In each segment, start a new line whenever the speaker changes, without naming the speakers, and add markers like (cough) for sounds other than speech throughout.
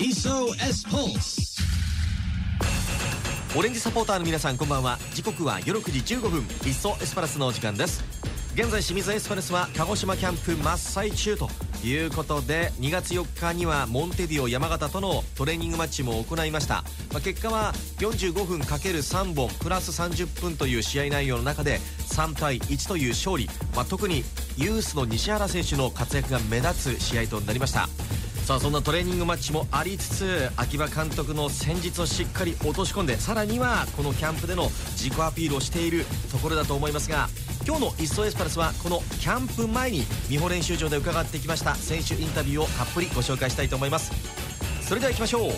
iso s4
オレンジサポーターの皆さんこんばんは。時刻は夜9時15分。いっそエスパルスのお時間です。現在清水エスパルスは鹿児島キャンプ真っ最中と。いうことで2月4日にはモンテディオ山形とのトレーニングマッチも行いました、まあ、結果は45分 ×3 本プラス30分という試合内容の中で3対1という勝利、まあ、特にユースの西原選手の活躍が目立つ試合となりました。さあそんなトレーニングマッチもありつつ秋葉監督の戦術をしっかり落とし込んでさらにはこのキャンプでの自己アピールをしているところだと思いますが今日の「イッソエスパルス」はこのキャンプ前に美穂練習場で伺ってきました選手インタビューをたっぷりご紹介したいと思います。それでは行きましょう。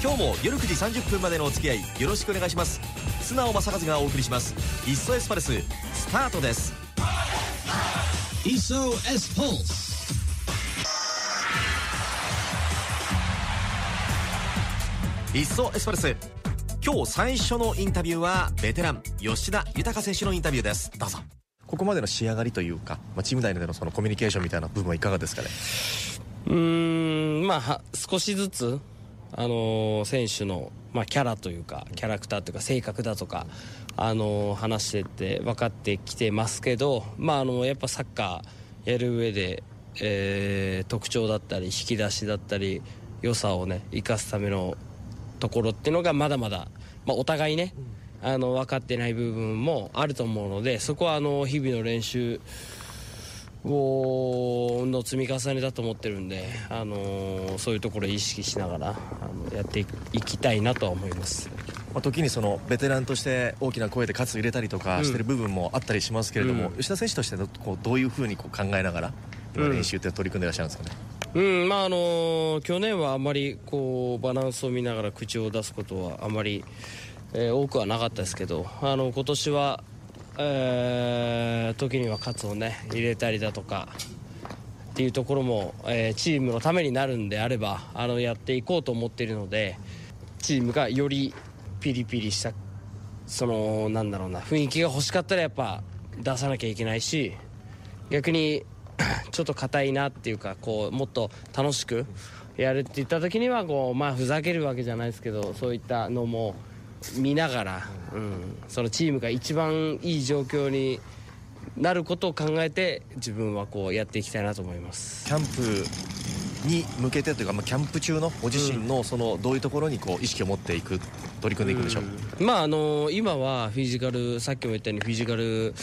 今日も夜9時30分までのお付き合いよろしくお願いします。素直正和がお送りします「イッソエスパルス」スタートです。
SOS Pulse
いっそエスパルス。今日最初のインタビューはベテラン吉田豊選手のインタビューです。どうぞここまでの仕上がりというか、まあ、チーム内でのそのコミュニケーションみたいな部分はいかがですかね？
うんまあ少しずつ、あのー選手の、まあ、キャラというかキャラクターというか性格だとか、あのー話してて分かってきてますけど、まあ、あのやっぱサッカーやる上で、えー特徴だったり引き出しだったり良さをね生かすためのところっていうのがまだまだ、まあ、お互いね、あの分かってない部分もあると思うのでそこはあの日々の練習をの積み重ねだと思ってるんで、あのーそういうところを意識しながらあのやっていいきたいなとは思います。
まあ、時にそのベテランとして大きな声で喝入れたりとかしてる部分もあったりしますけれども、
うん。
吉田選手としてのこうどういうふうにこう考えながら練習って取り組んでいらっしゃるんですかね、
うんまああのー去年はあまりこうバランスを見ながら口を出すことはあまり、えー多くはなかったですけどあの今年は、えー時には喝をね入れたりだとかっていうところも、えーチームのためになるんであればあのやっていこうと思っているのでチームがよりピリピリしたそのなんだろうな雰囲気が欲しかったらやっぱ出さなきゃいけないし逆に (clears throat) ちょっと硬いなっていうかこうもっと楽しくやるって言った時にはこうまあふざけるわけじゃないですけどそういったのも見ながら、うん、そのチームが一番いい状況になることを考えて自分はこうやっていきたいなと思います。
キャンプに向けてというか、まあ、キャンプ中のご自身のそのどういうところにこう意識を持っていく取り組んでいくんでしょう、
まああの今はフィジカルさっきも言ったようにフィジカル、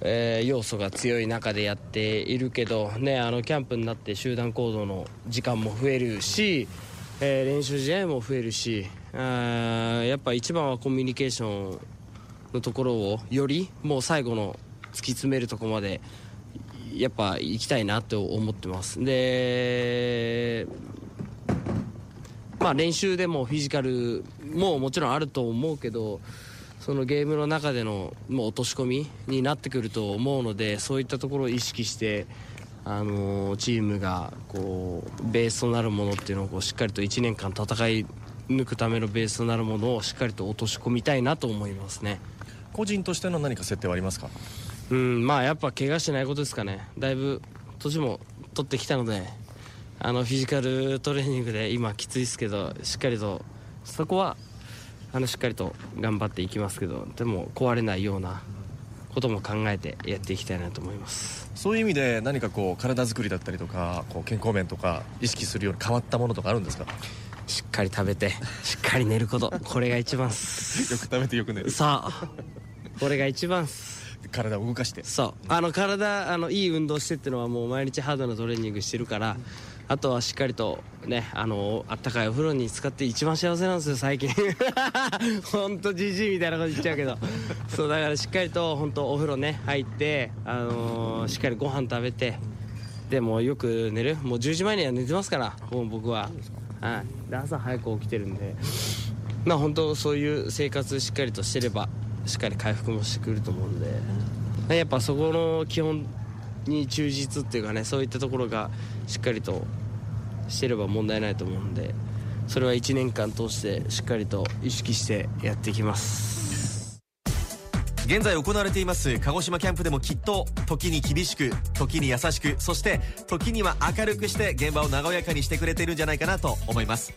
えー要素が強い中でやっているけどねあのキャンプになって集団行動の時間も増えるし、えー練習試合も増えるしやっぱ一番はコミュニケーションのところをよりもう最後の突き詰めるところまでやっぱ行きたいなと思ってます。でまあ練習でもフィジカルももちろんあると思うけどそのゲームの中でのもう落とし込みになってくると思うのでそういったところを意識して、あのチームがこうベースとなるものっていうのをこうしっかりと1年間戦い抜くためのベースとなるものをしっかりと落とし込みたいなと思いますね。
個人としての何か設定はありますか？
うんまあやっぱ怪我しないことですかね。だいぶ年も取ってきたのであのフィジカルトレーニングで今きついですけどしっかりとそこはあのしっかりと頑張っていきますけどでも壊れないようなことも考えてやっていきたいなと思います。
そういう意味で何かこう体作りだったりとかこう健康面とか意識するように変わったものとかあるんですか？よ
しっかり食べてしっかり寝ることこれが一番っす。
く食べてよく寝る。
さあこれが一番っす。
体を動かして。
そう。あの体あのいい運動してってのはもう毎日ハードなトレーニングしてるからあとはしっかりとねあのあったかいお風呂に使って一番幸せなんですよ最近。(laughs) 本当じじいみたいなこと言っちゃうけど。そうだからしっかりと本当お風呂ね入ってあのーしっかりご飯食べてでもうよく寝る。もう10時前には寝てますからもう僕ははい。で朝早く起きてるんで。まあ本当そういう生活しっかりとしてればしっかり回復もしてくると思うんで。やっぱそこの基本に忠実っていうかねそういったところがしっかりとしてれば問題ないと思うんでそれは1年間通してしっかりと意識してやっていきます
現在行われています鹿児島キャンプでもきっと時に厳しく時に優しくそして時には明るくして現場を和やかにしてくれているんじゃないかなと思います。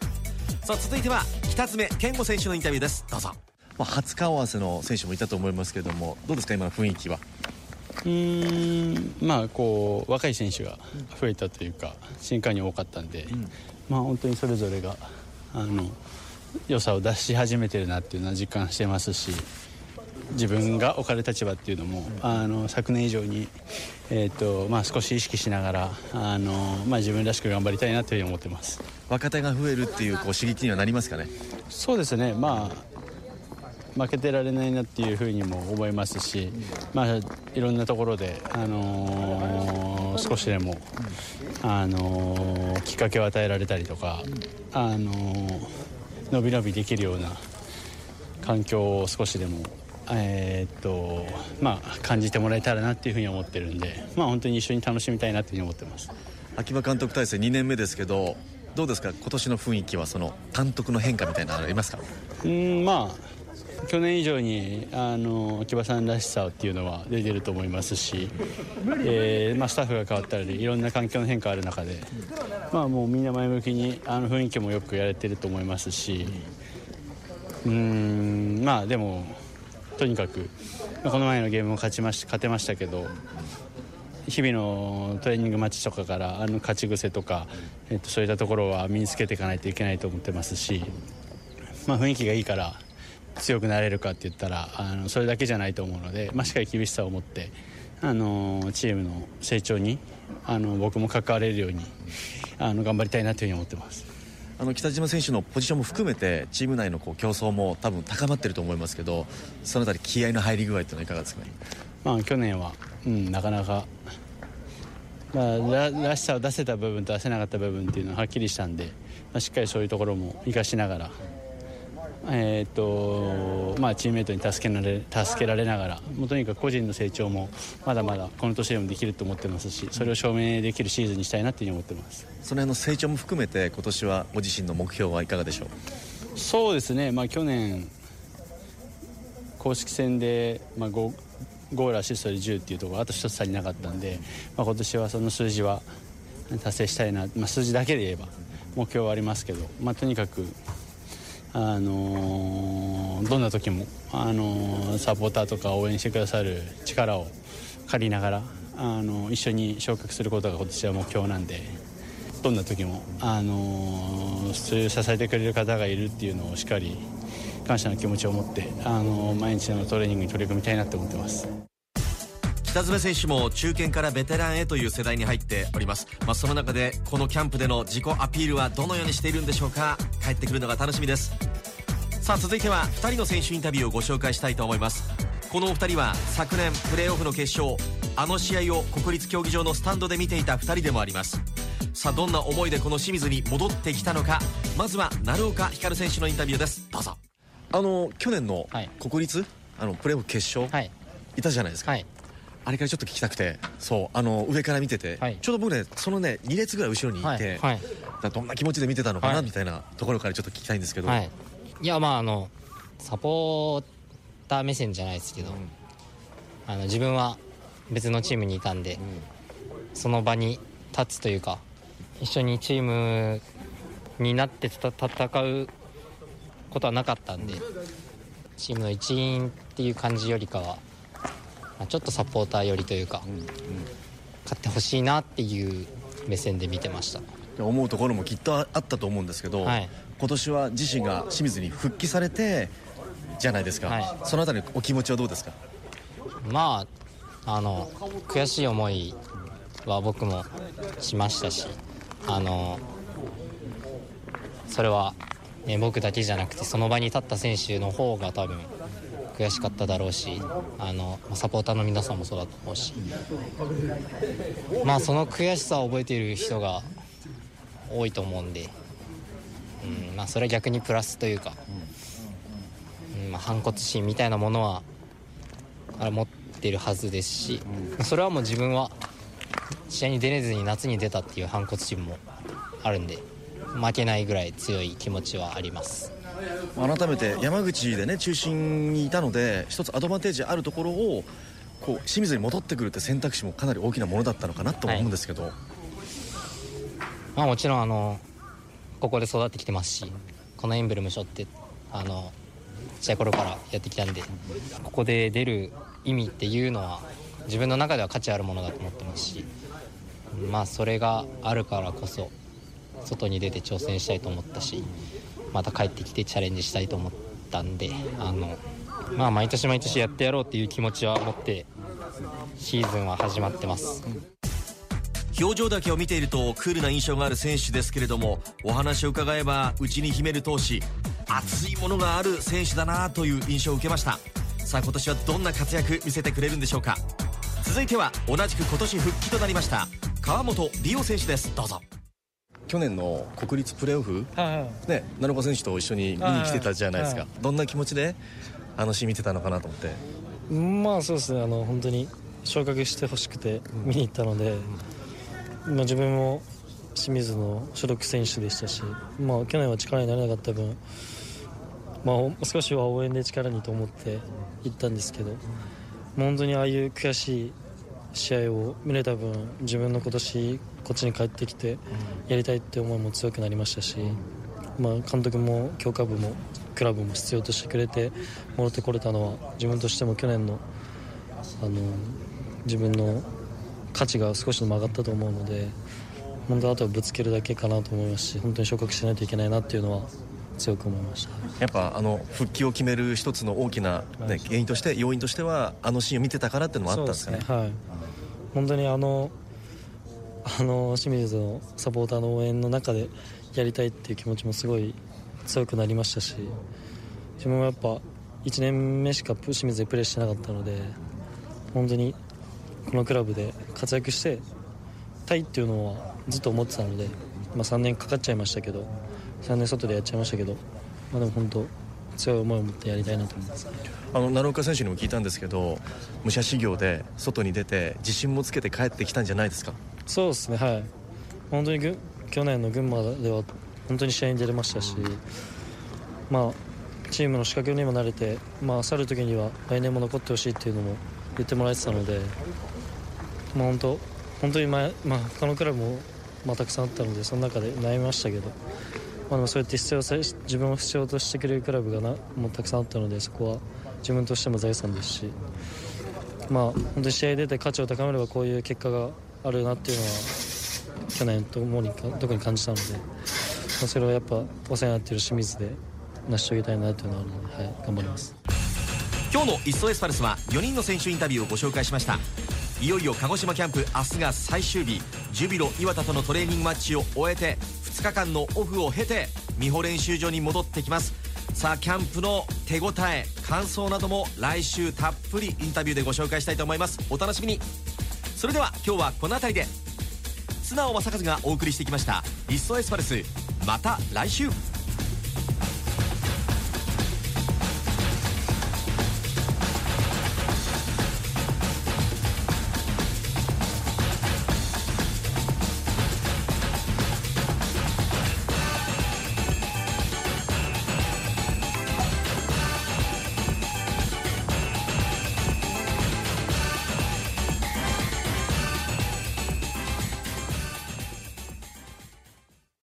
さあ続いては北爪健吾選手のインタビューです。どうぞ。
まあ、初顔合わせの選手もいたと思いますけれどもどうですか今の雰囲気は？
うんまあこう若い選手が増えたというか新加入多かったんで、まあ本当にそれぞれがあの良さを出し始めてるなっていうのは実感してますし自分が置かれる立場っていうのも、あの昨年以上に、えーとまあ、少し意識しながらあの、まあ、自分らしく頑張りたいなというふうに思ってます。
若手が増えるっていうこう刺激にはなりますかね？
そうですね。まあ負けてられないなっていうふうにも思いますし、まあ、いろんなところで、あのー少しでも、あのーきっかけを与えられたりとか、あのー伸び伸びできるような環境を少しでも、えーっとまあ、感じてもらえたらなっていうふうに思ってるんで、まあ、本当に一緒に楽しみたいなというふうに思ってます。
秋葉監督体制2年目ですけどどうですか？今年の雰囲気はその監督の変化みたいなのありますか？
うんまあ去年以上にあの秋葉さんらしさっていうのは出てると思いますし、えーまあ、スタッフが変わったりいろんな環境の変化ある中で、まあ、もうみんな前向きにあの雰囲気もよくやれてると思いますしうんまあでもとにかくこの前のゲームも勝ちまし勝てましたけど日々のトレーニングマッチとかからあの勝ち癖とか、えっと、そういったところは身につけていかないといけないと思ってますし、まあ、雰囲気がいいから強くなれるかって言ったらあのそれだけじゃないと思うので、まあ、しっかり厳しさを持ってあのチームの成長にあの僕も関われるようにあの頑張りたいなというふうに思ってます。
あの北島選手のポジションも含めてチーム内のこう競争も多分高まってると思いますけどその辺り気合の入り具合というのはいかがですかね？
まあ、去年は、うん、なかなか、まあ、ららしさを出せた部分と出せなかった部分っていうのははっきりしたんで、まあ、しっかりそういうところも生かしながら、えーっとまあ、チームメートに助けられ助けられながらもうとにかく個人の成長もまだまだこの年でもできると思ってますしそれを証明できるシーズンにしたいなというふうに思ってます。
その辺の成長も含めて今年はご自身の目標はいかがでしょう？
そうですね、まあ、去年、公式戦で、まあ、ゴゴールアシストで10っていうところあと1つ足りなかったんで、まあ、今年はその数字は達成したいな、まあ、数字だけで言えば目標はありますけど、まあ、とにかく、あのどんな時も、あのサポーターとか応援してくださる力を借りながら、あの一緒に昇格することが今年は目標なんで。どんな時も、あのそういう支えてくれる方がいるっていうのをしっかり感謝の気持ちを持って、あの毎日のトレーニングに取り組みたいなと思ってます。
北爪選手も中堅からベテランへという世代に入っております、まあ、その中でこのキャンプでの自己アピールはどのようにしているんでしょうか。帰ってくるのが楽しみです。さあ続いては2人の選手インタビューをご紹介したいと思います。このお二人は昨年プレーオフの決勝あの試合を国立競技場のスタンドで見ていた2人でもあります。さあどんな思いでこの清水に戻ってきたのか。まずは鳴岡光選手のインタビューです。どうぞ。
あの去年の
はい。
国立、あのプレーオフ決勝、
はい。
いたじゃないですか、
はい
あれからちょっと聞きたくて。そう。あの上から見てて、
はい。
ちょうど僕ねそのね2列ぐらい後ろにいて、
はい。
どんな気持ちで見てたのかな、
はい。
みたいなところからちょっと聞きたいんですけど、
はい、いやまああのサポーター目線じゃないですけど、あの自分は別のチームにいたんで、その場に立つというか一緒にチームになってた戦うことはなかったんで。チームの一員っていう感じよりかは、まあちょっとサポーター寄りというか、勝ってほしいなっていう目線で見てました。
思うところもきっとあったと思うんですけど、
はい。
今年は自身が清水に復帰されてじゃないですか、
はい。
そのあたりお気持ちはどうですか？
まああの悔しい思いは僕もしましたしあのそれは、ね、僕だけじゃなくてその場に立った選手の方が多分悔しかっただろうしあのサポーターの皆さんもそうだと思うし。まあその悔しさを覚えている人が多いと思うんで、うんまあ、それは逆にプラスというか、うんまあ、反骨心みたいなものはあ持ってるはずですし、それはもう自分は試合に出れずに夏に出たっていう反骨心もあるんで負けないぐらい強い気持ちはあります。
改めて山口でね中心にいたので一つアドバンテージあるところをこう清水に戻ってくるって選択肢もかなり大きなものだったのかなと思うんですけど、はい、
まあ、もちろんあのここで育ってきてますしこのエンブレム背負ってあのちっちゃい頃からやってきたんでここで出る意味っていうのは自分の中では価値あるものだと思ってますしまあそれがあるからこそ外に出て挑戦したいと思ったしまた帰ってきてチャレンジしたいと思ったんであの、まあ、毎年毎年やってやろうっていう気持ちは持ってシーズンは始まってます。
表情だけを見ているとクールな印象がある選手ですけれどもお話を伺えば内に秘める闘志熱いものがある選手だなという印象を受けました。さあ今年はどんな活躍見せてくれるんでしょうか。続いては同じく今年復帰となりました川本理央選手です。どうぞ。
去年の国立プレーオフ、ね、奈良岡選手と一緒に見に来てたじゃないですか、どんな気持ちであのシーン見てたのかなと思って。
まあそうですねあの本当に昇格してほしくて見に行ったので、まあ、自分も清水の所属選手でしたし、まあ、去年は力になれなかった分、まあ、少しは応援で力にと思って行ったんですけど本当にああいう悔しい試合を見れた分自分の今年こっちに帰ってきてやりたいって思いも強くなりましたし、まあ、監督も強化部もクラブも必要としてくれて戻ってこれたのは自分としても去年のあの自分の価値が少しでも上がったと思うので本当あとはぶつけるだけかなと思いますし本当に昇格しないといけないなっていうのは強く思いました。
やっぱあの復帰を決める一つの大きな、ね、原因として要因としてはあのシーンを見てたからっていうのもあったんですかね。
はい。本当にあのあの清水のサポーターの応援の中でやりたいっていう気持ちもすごい強くなりましたし自分はやっぱ1年目しか清水でプレーしてなかったので本当にこのクラブで活躍してたいっていうのはずっと思ってたので、まあ、3年かかっちゃいましたけど3年外でやっちゃいましたけど、まあ、でも本当強い思いを持ってやりたいなと思います。
あの奈良岡選手にも聞いたんですけど武者修行で外に出て自信もつけて帰ってきたんじゃないですか？
そうですねはい。本当に去年の群馬では本当に試合に出れましたし、まあ、チームの仕掛けにも慣れて、まあ、去る時には来年も残ってほしいっていうのも言ってもらえてたので、まあ、本当本当に前、まあ、他のクラブも、まあ、たくさんあったのでその中で悩みましたけど、まあ、でもそうやって必要自分を必要としてくれるクラブがなもうたくさんあったのでそこは自分としても財産ですし、まあ、本当に試合出て価値を高めればこういう結果があるなっていうのは去年ともに特に感じたので、まあ、それはやっぱお世話になっている清水で成し遂げたいなというのはあるので、はい、頑張ります。
今日の「イッソエスパルス」は4人の選手インタビューをご紹介しました。いよいよ鹿児島キャンプ明日が最終日。ジュビロ磐田とのトレーニングマッチを終えて2日間のオフを経て美穂練習場に戻ってきます。さあキャンプの手応え感想なども来週たっぷりインタビューでご紹介したいと思います。お楽しみに。それでは今日はこの辺りで。素直正和がお送りしてきました「いっそエスパルス」また来週